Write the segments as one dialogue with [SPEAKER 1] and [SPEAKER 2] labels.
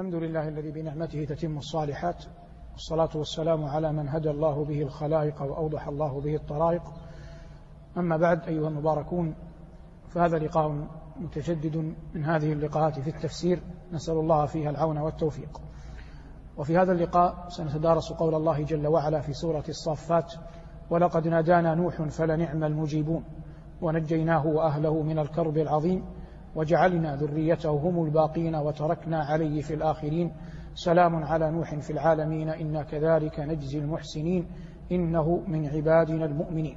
[SPEAKER 1] الحمد لله الذي بنعمته تتم الصالحات والصلاة والسلام على من هدى الله به الخلائق وأوضح الله به الطرائق. أما بعد أيها المباركون فهذا لقاء متجدد من هذه اللقاءات في التفسير. نسأل الله فيها العون والتوفيق. وفي هذا اللقاء سنتدارس قول الله جل وعلا في سورة الصافات ولقد نادانا نوح فلنعم المجيبون ونجيناه وأهله من الكرب العظيم وجعلنا ذريته هم الباقين وتركنا عليه في الآخرين. سلام على نوح في العالمين. إنا كذلك نجزي المحسنين. إنه من عبادنا المؤمنين.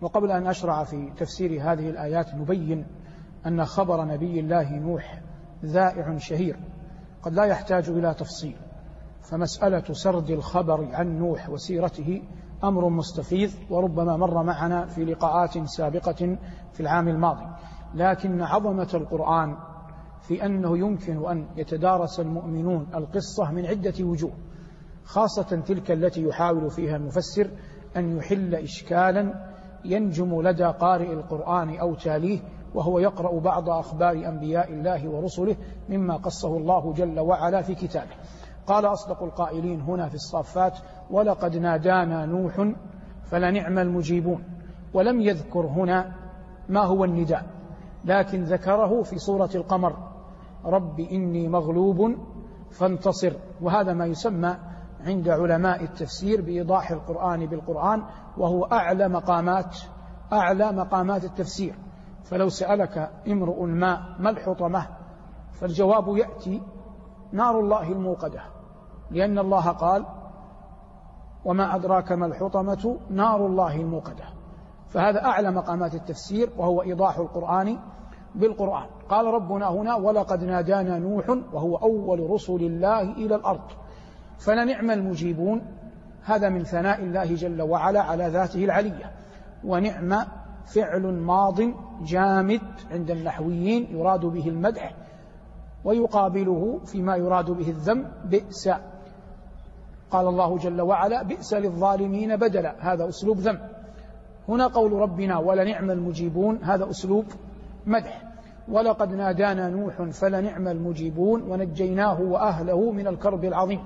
[SPEAKER 1] وقبل أن أشرع في تفسير هذه الآيات نبين أن خبر نبي الله نوح ذائع شهير قد لا يحتاج إلى تفصيل. فمسألة سرد الخبر عن نوح وسيرته أمر مستفيض وربما مر معنا في لقاءات سابقة في العام الماضي. لكن عظمة القرآن في أنه يمكن أن يتدارس المؤمنون القصة من عدة وجوه خاصة تلك التي يحاول فيها المفسر أن يحل إشكالا ينجم لدى قارئ القرآن أو تاليه وهو يقرأ بعض أخبار أنبياء الله ورسله مما قصه الله جل وعلا في كتابه. قال أصدق القائلين هنا في الصافات ولقد نادانا نوح فلنعم المجيبون ولم يذكر هنا ما هو النداء. لكن ذكره في سورة القمر. رب إني مغلوب فانتصر. وهذا ما يسمى عند علماء التفسير بإيضاح القرآن بالقرآن وهو أعلى مقامات أعلى مقامات التفسير. فلو سألك امرؤ ما ما الحطمة؟ فالجواب يأتي نار الله الموقدة. لأن الله قال وما أدراك ما الحطمة؟ نار الله الموقدة. فهذا أعلى مقامات التفسير وهو إيضاح القرآن بالقرآن. قال ربنا هنا ولقد نادانا نوح وهو أول رسل الله إلى الأرض. فلنعم المجيبون. هذا من ثناء الله جل وعلا على ذاته العلية. ونعم فعل ماض جامد عند النحويين يراد به المدح ويقابله فيما يراد به الذم بئس. قال الله جل وعلا بئس للظالمين بدلا. هذا أسلوب ذم. هنا قول ربنا ولنعم المجيبون. هذا أسلوب مدح. ولقد نادانا نوح فلنعم المجيبون ونجيناه وأهله من الكرب العظيم.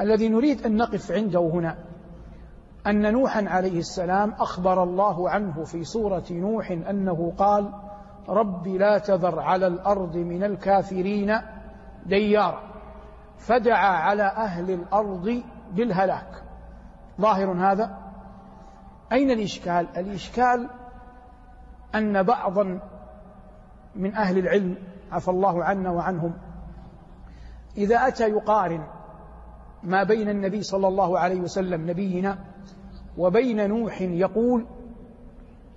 [SPEAKER 1] الذي نريد أن نقف عنده هنا أن نوحا عليه السلام أخبر الله عنه في سورة نوح أنه قال رب لا تذر على الأرض من الكافرين ديارا فدعا على أهل الأرض بالهلاك. ظاهر هذا؟ أين الإشكال؟ الإشكال أن بعضا من أهل العلم عفى الله عنا وعنهم. إذا أتى يقارن ما بين النبي صلى الله عليه وسلم نبينا وبين نوح يقول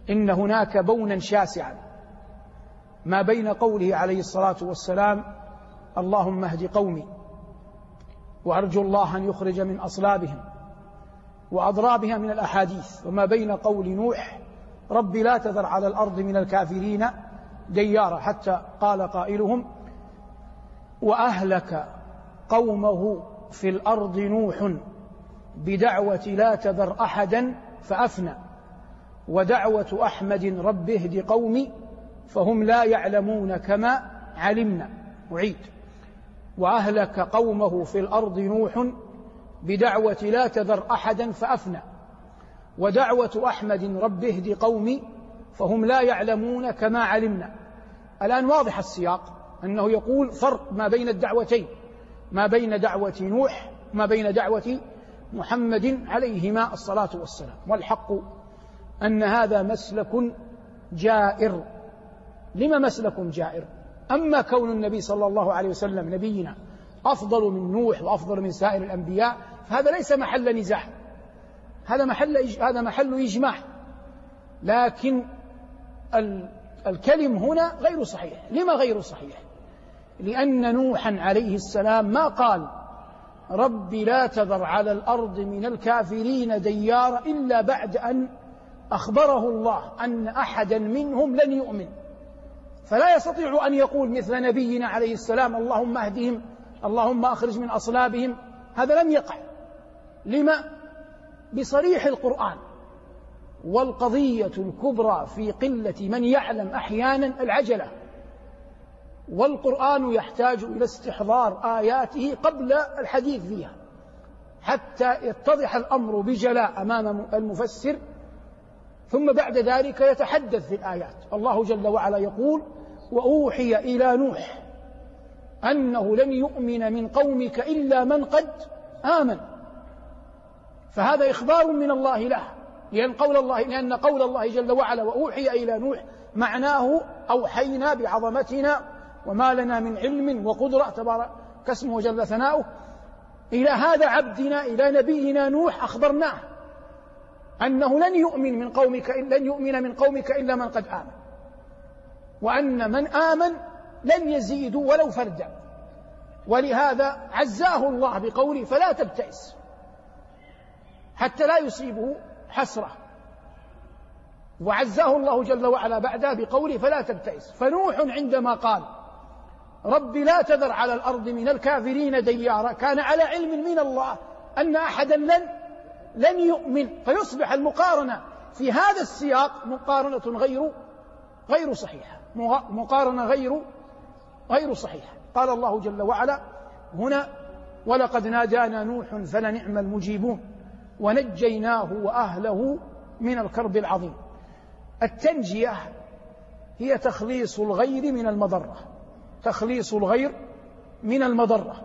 [SPEAKER 1] إن هناك بونا شاسعا ما بين قوله عليه الصلاة والسلام اللهم اهد قومي وأرجو الله أن يخرج من أصلابهم وأضرابها من الأحاديث وما بين قول نوح رب لا تذر على الأرض من الكافرين ديارا حتى قال قائلهم وأهلك قومه في الأرض نوح بدعوة لا تذر أحدا فأفنى ودعوة أحمد رب اهد قومي فهم لا يعلمون كما علمنا أعيد وأهلك قومه في الأرض نوح بدعوة لا تذر أحدا فأفنى ودعوة أحمد رب اهد قومي فهم لا يعلمون كما علمنا. الآن واضح السياق. أنه يقول فرق ما بين الدعوتين. ما بين دعوة نوح ما بين دعوة محمد عليهما الصلاة والسلام. والحق أن هذا مسلك جائر. لما مسلك جائر؟ أما كون النبي صلى الله عليه وسلم نبينا أفضل من نوح وأفضل من سائر الأنبياء فهذا ليس محل نزاع هذا محل هذا محل إجماع. لكن الكلم هنا غير صحيح. لما غير صحيح؟ لأن نوحا عليه السلام ما قال رب لا تذر على الأرض من الكافرين ديارا إلا بعد أن أخبره الله أن أحدا منهم لن يؤمن. فلا يستطيع أن يقول مثل نبينا عليه السلام اللهم اهدهم اللهم أخرج من أصلابهم. هذا لم يقع. لما؟ بصريح القرآن. والقضية الكبرى في قلة من يعلم أحيانا العجلة. والقرآن يحتاج إلى استحضار آياته قبل الحديث فيها حتى يتضح الأمر بجلاء أمام المفسر ثم بعد ذلك يتحدث في الآيات. الله جل وعلا يقول وأوحي إلى نوح أنه لن يؤمن من قومك إلا من قد آمن. فهذا إخبار من الله له. لأن قول الله لأن قول الله جل وعلا وأوحي إلى نوح معناه أوحينا بعظمتنا وما لنا من علم وقدرة تبارك اسمه جل ثناؤه. إلى هذا عبدنا إلى نبينا نوح أخبرناه أنه لن يؤمن من قومك لن يؤمن من قومك إلا من قد آمن. وأن من آمن لن يزيدوا ولو فردا ولهذا عزاه الله بقوله فلا تبتئس حتى لا يصيبه حسرة. وعزاه الله جل وعلا بعدها بقوله فلا تبتئس. فنوح عندما قال رب لا تذر على الأرض من الكافرين ديارا كان على علم من الله أن أحدا لن لن يؤمن. فيصبح المقارنة في هذا السياق مقارنة غير غير صحيحة. مقارنة غير غير صحيحة. قال الله جل وعلا هنا ولقد نادانا نوح فلنعم المجيبون. ونجيناه وأهله من الكرب العظيم. التنجية هي تخليص الغير من المضرة. تخليص الغير من المضرة.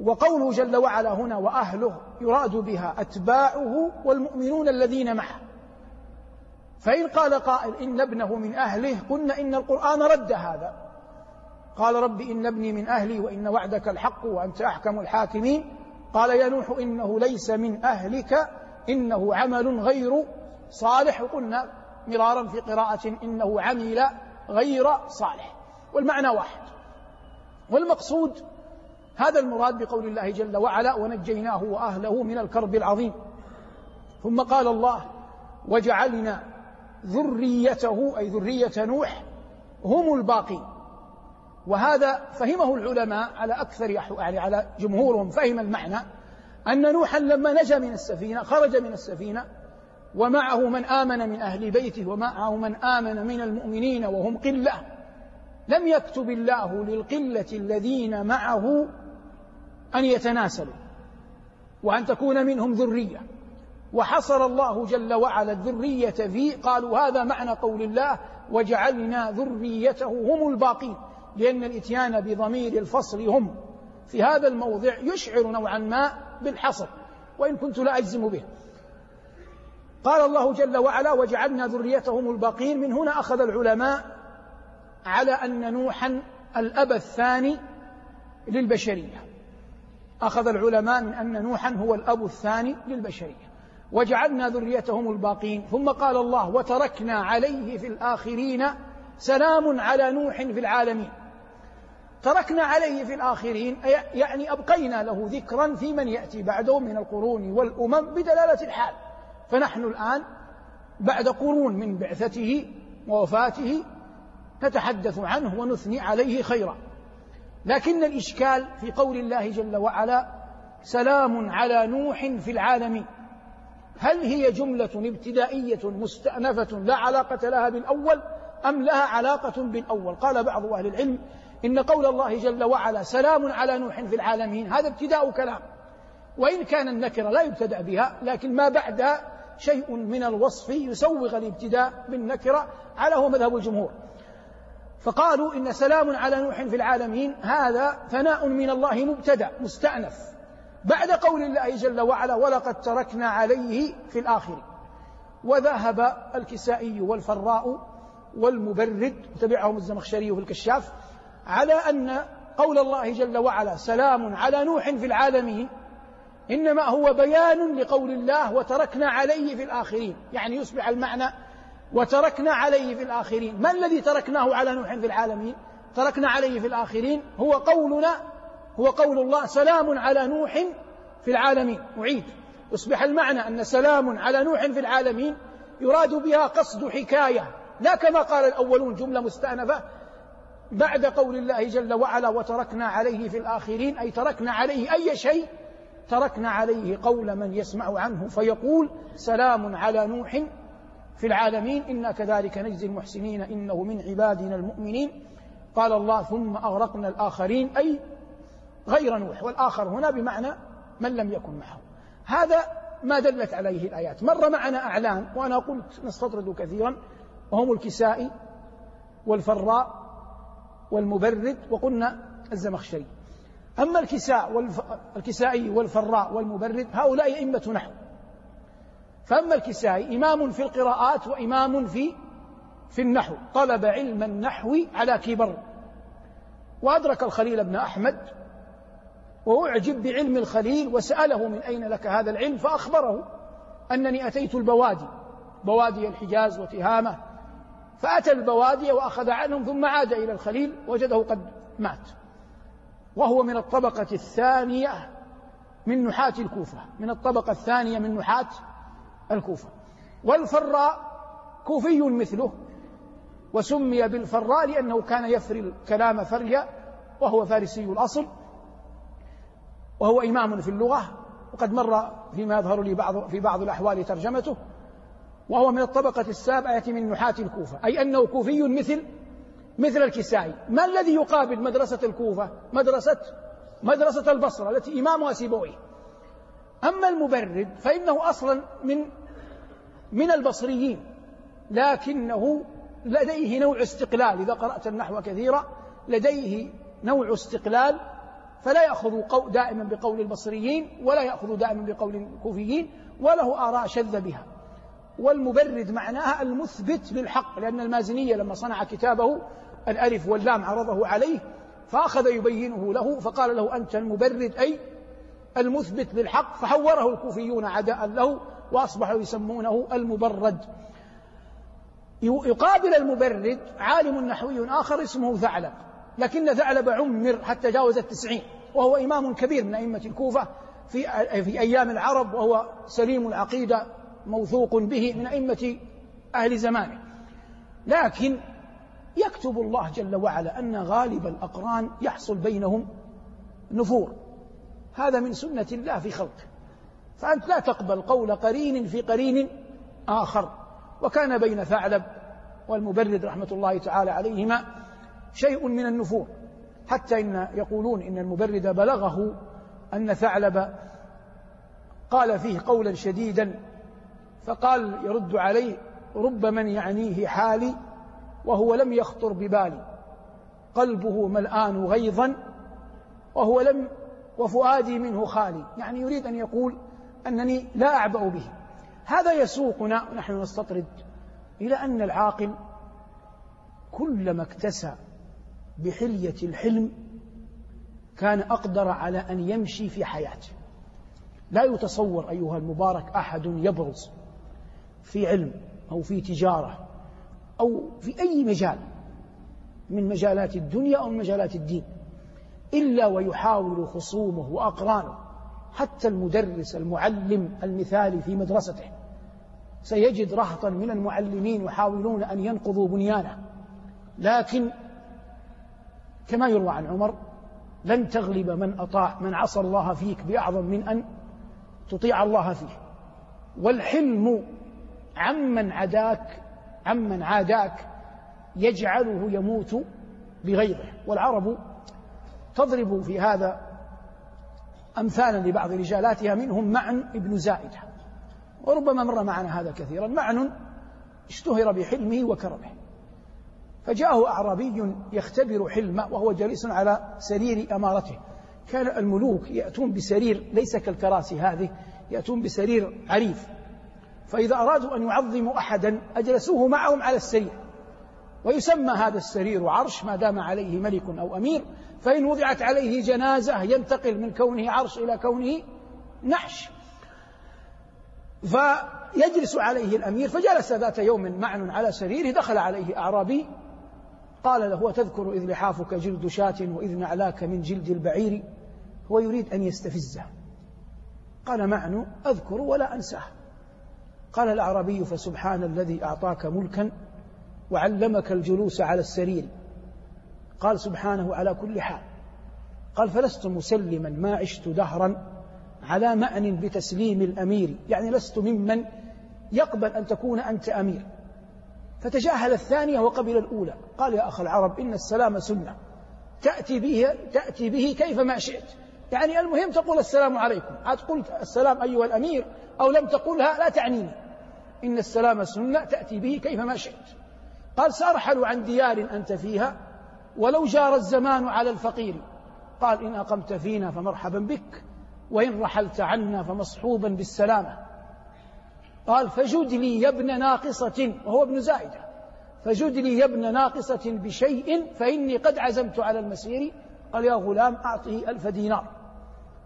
[SPEAKER 1] وقوله جل وعلا هنا وأهله يراد بها أتباعه والمؤمنون الذين معه. فإن قال قائل إن ابنه من أهله قلنا إن القرآن رد هذا. قال رب إن ابني من أهلي وإن وعدك الحق وأنت أحكم الحاكمين. قال يا نوح إنه ليس من أهلك إنه عمل غير صالح. وقلنا مرارا في قراءة إنه عمل غير صالح. والمعنى واحد. والمقصود هذا المراد بقول الله جل وعلا ونجيناه وأهله من الكرب العظيم. ثم قال الله وجعلنا ذريته أي ذرية نوح هم الباقين. وهذا فهمه العلماء على أكثر يعني على جمهورهم فهم المعنى أن نوحا لما نجا من السفينة خرج من السفينة ومعه من آمن من أهل بيته ومعه من آمن من المؤمنين وهم قلة. لم يكتب الله للقلة الذين معه أن يتناسلوا وأن تكون منهم ذرية. وحصر الله جل وعلا الذرية فيه قالوا هذا معنى قول الله وجعلنا ذريته هم الباقين. لأن الإتيان بضمير الفصل هم. في هذا الموضع يشعر نوعا ما بالحصر وإن كنت لا أجزم به. قال الله جل وعلا وجعلنا ذريتهم الباقين. من هنا أخذ العلماء على أن نوحا الأب الثاني للبشرية. أخذ العلماء من أن نوحا هو الأب الثاني للبشرية. وجعلنا ذريتهم الباقين. ثم قال الله وتركنا عليه في الآخرين سلام على نوح في العالمين. تركنا عليه في الآخرين يعني أبقينا له ذكرا في من يأتي بعده من القرون والأمم بدلالة الحال. فنحن الآن بعد قرون من بعثته ووفاته نتحدث عنه ونثني عليه خيرا. لكن الإشكال في قول الله جل وعلا سلام على نوح في العالمين هل هي جملة ابتدائية مستأنفة لا علاقة لها بالأول أم لها علاقة بالأول؟ قال بعض أهل العلم إن قول الله جل وعلا سلام على نوح في العالمين هذا ابتداء كلام. وإن كان النكرة لا يبتدأ بها لكن ما بعدها شيء من الوصف يسوغ الابتداء بالنكرة على هو مذهب الجمهور. فقالوا إن سلام على نوح في العالمين هذا ثناء من الله مبتدأ مستأنف. بعد قول الله جل وعلا ولقد تركنا عليه في الآخر وذهب الكسائي والفراء والمبرد وتبعهم الزمخشري في الكشاف على أن قول الله جل وعلا سلام على نوح في العالمين إنما هو بيان لقول الله وتركنا عليه في الآخرين. يعني يصبح المعنى وتركنا عليه في الآخرين. ما الذي تركناه على نوح في العالمين؟ تركنا عليه في الآخرين هو قولنا هو قول الله سلام على نوح في العالمين. أعيد. يصبح المعنى أن سلام على نوح في العالمين يراد بها قصد حكاية. لا كما قال الأولون جملة مستأنفة بعد قول الله جل وعلا وتركنا عليه في الآخرين أي تركنا عليه أي شيء تركنا عليه قول من يسمع عنه فيقول سلام على نوح في العالمين إنا كذلك نجزي المحسنين إنه من عبادنا المؤمنين. قال الله ثم أغرقنا الآخرين أي غير نوح والآخر هنا بمعنى من لم يكن معه. هذا ما دلت عليه الآيات. مر معنا أعلام وأنا قلت نستطرد كثيرا وهم الكسائي والفراء والمبرد وقلنا الزمخشري. أما الكساء والف... الكسائي والفراء والمبرد هؤلاء أئمة نحو. فأما الكسائي إمام في القراءات وإمام في في النحو. طلب علم النحو على كبر. وأدرك الخليل بن أحمد وأعجب بعلم الخليل وسأله من أين لك هذا العلم فأخبره أنني أتيت البوادي. بوادي الحجاز وتهامة. فأتى البوادي وأخذ عنهم ثم عاد إلى الخليل وجده قد مات. وهو من الطبقة الثانية من نحاة الكوفة من الطبقة الثانية من نحاة الكوفة. والفراء كوفي مثله وسمي بالفراء لأنه كان يفري الكلام فريا وهو فارسي الأصل وهو إمام في اللغة وقد مر فيما يظهر لي بعض في بعض الأحوال ترجمته. وهو من الطبقة السابعة من نحاة الكوفة. أي أنه كوفي مثل مثل الكسائي. ما الذي يقابل مدرسة الكوفة؟ مدرسة مدرسة البصرة التي إمامها سيبويه. أما المبرد فإنه أصلا من من البصريين. لكنه لديه نوع استقلال. إذا قرأت النحو كثيرا لديه نوع استقلال. فلا يأخذ دائما بقول البصريين ولا يأخذ دائما بقول الكوفيين وله آراء شذ بها. والمبرد معناها المثبت للحق لأن المازنية لما صنع كتابه الألف واللام عرضه عليه فأخذ يبينه له فقال له أنت المبرد أي المثبت للحق فحوره الكوفيون عداء له وأصبحوا يسمونه المبرد. يقابل المبرد عالم نحوي آخر اسمه ثعلب لكن ثعلب عمر حتى جاوز التسعين وهو إمام كبير من أئمة الكوفة في في أيام العرب وهو سليم العقيدة. موثوق به من أئمة أهل زمانه. لكن يكتب الله جل وعلا أن غالب الأقران يحصل بينهم نفور. هذا من سنة الله في خلقه. فأنت لا تقبل قول قرين في قرين آخر. وكان بين ثعلب والمبرد رحمة الله تعالى عليهما شيء من النفور. حتى إن يقولون إن المبرد بلغه أن ثعلب قال فيه قولا شديدا فقال يرد عليه رب من يعنيه حالي وهو لم يخطر ببالي. قلبه ملآن غيظا وهو لم وفؤادي منه خالي. يعني يريد أن يقول أنني لا أعبأ به. هذا يسوقنا ونحن نستطرد إلى أن العاقل كلما اكتسى بحلية الحلم كان أقدر على أن يمشي في حياته. لا يتصور أيها المبارك أحد يبرز في علم أو في تجارة أو في أي مجال من مجالات الدنيا أو من مجالات الدين إلا ويحاول خصومه وأقرانه حتى المدرس المعلم المثالي في مدرسته. سيجد رهطا من المعلمين يحاولون أن ينقضوا بنيانه. لكن كما يروى عن عمر لن تغلب من أطاع من عصى الله فيك بأعظم من أن تطيع الله فيه. والحلم عمن عداك عمن عاداك يجعله يموت بغيره. والعرب تضرب في هذا أمثالا لبعض رجالاتها منهم معن ابن زائدة وربما مر معنا هذا كثيرا. معن اشتهر بحلمه وكرمه. فجاءه أعرابي يختبر حلمه وهو جالس على سرير أمارته. كان الملوك يأتون بسرير ليس كالكراسي هذه يأتون بسرير عريف. فإذا أرادوا أن يعظموا أحدا أجلسوه معهم على السرير. ويسمى هذا السرير عرش ما دام عليه ملك أو أمير فإن وضعت عليه جنازة ينتقل من كونه عرش إلى كونه نحش. فيجلس عليه الأمير فجلس ذات يوم معن على سريره دخل عليه أعرابي قال له وتذكر إذ لحافك جلد شاة وإذ نعلاك من جلد البعير؟ هو يريد أن يستفزه. قال معن أذكر ولا أنساه. قال الأعرابي فسبحان الذي أعطاك ملكا وعلمك الجلوس على السرير. قال سبحانه على كل حال. قال فلست مسلما ما عشت دهرا على مأن بتسليم الأمير. يعني لست ممن يقبل أن تكون أنت أمير. فتجاهل الثانية وقبل الأولى. قال يا أخ العرب إن السلام سنة. تأتي به تأتي به كيفما شئت. يعني المهم تقول السلام عليكم. عاد قلت السلام أيها الأمير. أو لم تقولها لا تعنيني. إن السلام سنة تأتي به كيفما شئت. قال سأرحل عن ديار أنت فيها ولو جار الزمان على الفقير. قال إن أقمت فينا فمرحبا بك وإن رحلت عنا فمصحوبا بالسلامة. قال فجد لي يا ابن ناقصة وهو ابن زائدة. فجد لي يا ابن ناقصة بشيء فإني قد عزمت على المسير. قال يا غلام أعطه ألف دينار.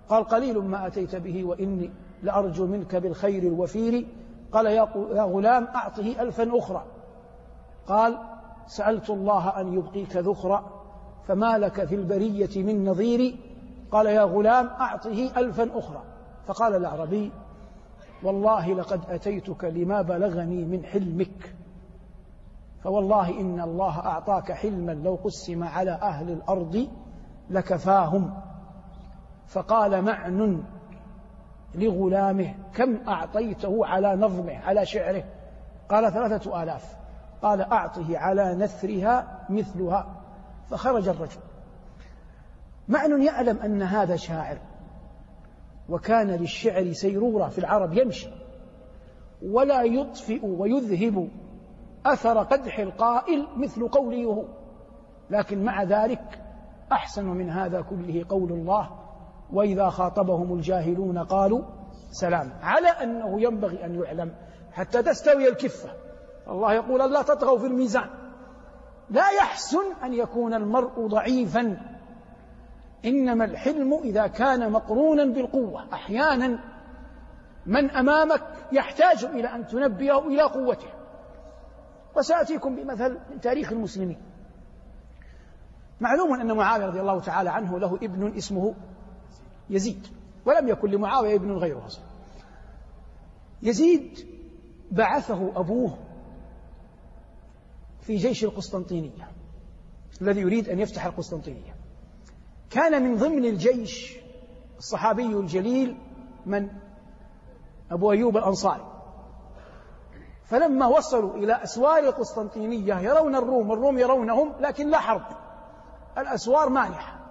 [SPEAKER 1] قال قليل ما أتيت به وإني لأرجو منك بالخير الوفير. قال يا غلام أعطه ألفا أخرى. قال سألت الله أن يبقيك ذخرا فما لك في البرية من نظير؟ قال يا غلام أعطه ألفا أخرى. فقال الأعربي والله لقد أتيتك لما بلغني من حلمك. فوالله إن الله أعطاك حلما لو قسم على أهل الأرض لكفاهم. فقال معن لغلامه كم أعطيته على نظمه على شعره؟ قال ثلاثة آلاف. قال أعطه على نثرها مثلها. فخرج الرجل. معن يعلم أن هذا شاعر. وكان للشعر سيرورة في العرب يمشي. ولا يطفئ ويذهب أثر قدح القائل مثل قوله. هو لكن مع ذلك أحسن من هذا كله قول الله. وإذا خاطبهم الجاهلون قالوا سلام. على أنه ينبغي أن يعلم حتى تستوي الكفة. الله يقول لا تطغوا في الميزان. لا يحسن أن يكون المرء ضعيفا. إنما الحلم إذا كان مقرونا بالقوة. أحيانا من أمامك يحتاج إلى أن تنبهه إلى قوته. وسأتيكم بمثل من تاريخ المسلمين. معلوم أن معاوية رضي الله تعالى عنه له ابن اسمه يزيد ولم يكن لمعاوية ابن غيره أصلا. يزيد بعثه أبوه في جيش القسطنطينية الذي يريد أن يفتح القسطنطينية. كان من ضمن الجيش الصحابي الجليل من؟ أبو أيوب الأنصاري. فلما وصلوا إلى أسوار القسطنطينية يرون الروم الروم يرونهم لكن لا حرب. الأسوار مانحة.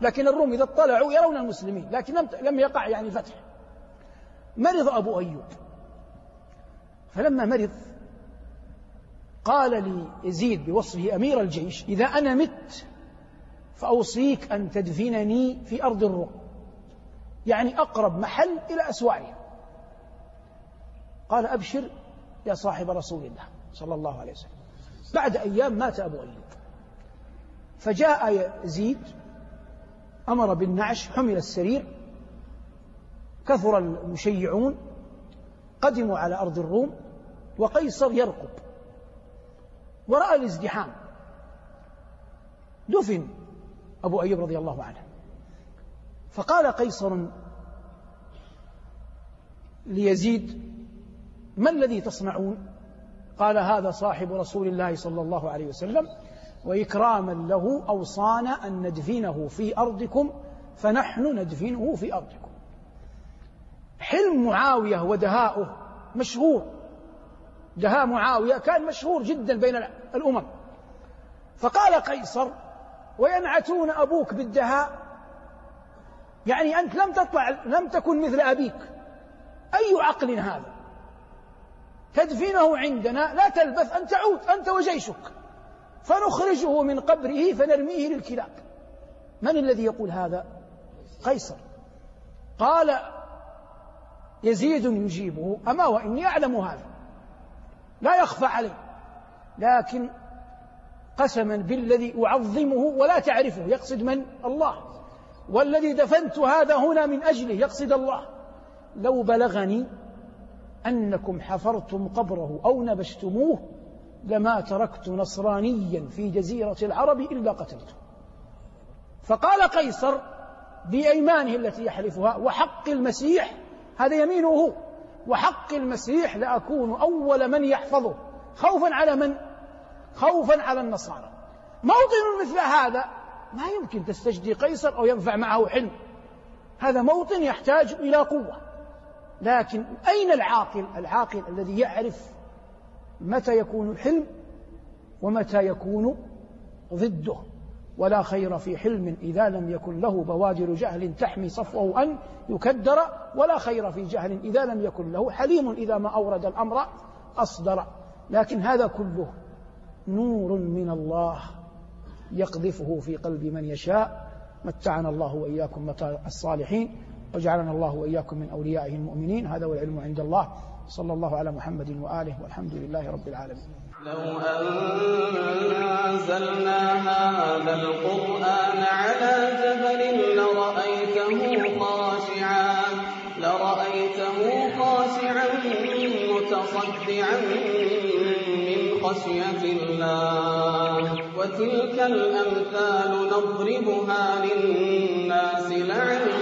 [SPEAKER 1] لكن الروم إذا اطلعوا يرون المسلمين لكن لم لم يقع يعني فتح. مرض أبو أيوب. فلما مرض قال لي يزيد بوصفه أمير الجيش إذا أنا مت فأوصيك أن تدفنني في أرض الروم. يعني أقرب محل إلى أسوارها. قال أبشر يا صاحب رسول الله صلى الله عليه وسلم. بعد أيام مات أبو أيوب. فجاء يزيد أمر بالنعش حمل السرير كثر المشيعون قدموا على أرض الروم وقيصر يرقب. ورأى الازدحام. دفن أبو أيوب رضي الله عنه. فقال قيصر ليزيد ما الذي تصنعون؟ قال هذا صاحب رسول الله صلى الله عليه وسلم وإكراما له أوصانا أن ندفنه في أرضكم فنحن ندفنه في أرضكم. حلم معاوية ودهاؤه مشهور. دهاء معاوية كان مشهور جدا بين الأمم. فقال قيصر وينعتون أبوك بالدهاء؟ يعني أنت لم تطلع لم تكن مثل أبيك. أي عقل هذا؟ تدفنه عندنا لا تلبث أن تعود أنت وجيشك. فنخرجه من قبره فنرميه للكلاب. من الذي يقول هذا؟ قيصر. قال يزيد يجيبه. أما وإني أعلم هذا لا يخفى علي لكن قسما بالذي أعظمه ولا تعرفه يقصد من؟ الله. والذي دفنت هذا هنا من أجله يقصد الله. لو بلغني أنكم حفرتم قبره أو نبشتموه لما تركت نصرانيا في جزيرة العرب إلا قتلته. فقال قيصر بأيمانه التي يحلفها وحق المسيح هذا يمينه هو وحق المسيح لأكون أول من يحفظه. خوفا على من؟ خوفا على النصارى. موطن مثل هذا ما يمكن تستجدي قيصر أو ينفع معه حلم. هذا موطن يحتاج إلى قوة. لكن أين العاقل؟ العاقل الذي يعرف متى يكون الحلم ومتى يكون ضده. ولا خير في حلم إذا لم يكن له بوادر جهل تحمي صفوه أن يكدر ولا خير في جهل إذا لم يكن له حليم إذا ما أورد الأمر أصدر. لكن هذا كله نور من الله يقذفه في قلب من يشاء. متعنا الله وإياكم متاع الصالحين وجعلنا الله وإياكم من أوليائه المؤمنين. هذا والعلم عند الله. صلى الله على محمد وآله والحمد لله رب العالمين.
[SPEAKER 2] لو أنزلنا هذا القرآن على جبل لرأيته خاشعا لرأيته خاشعا متصدعا من خشية الله. وتلك الأمثال نضربها للناس لعلهم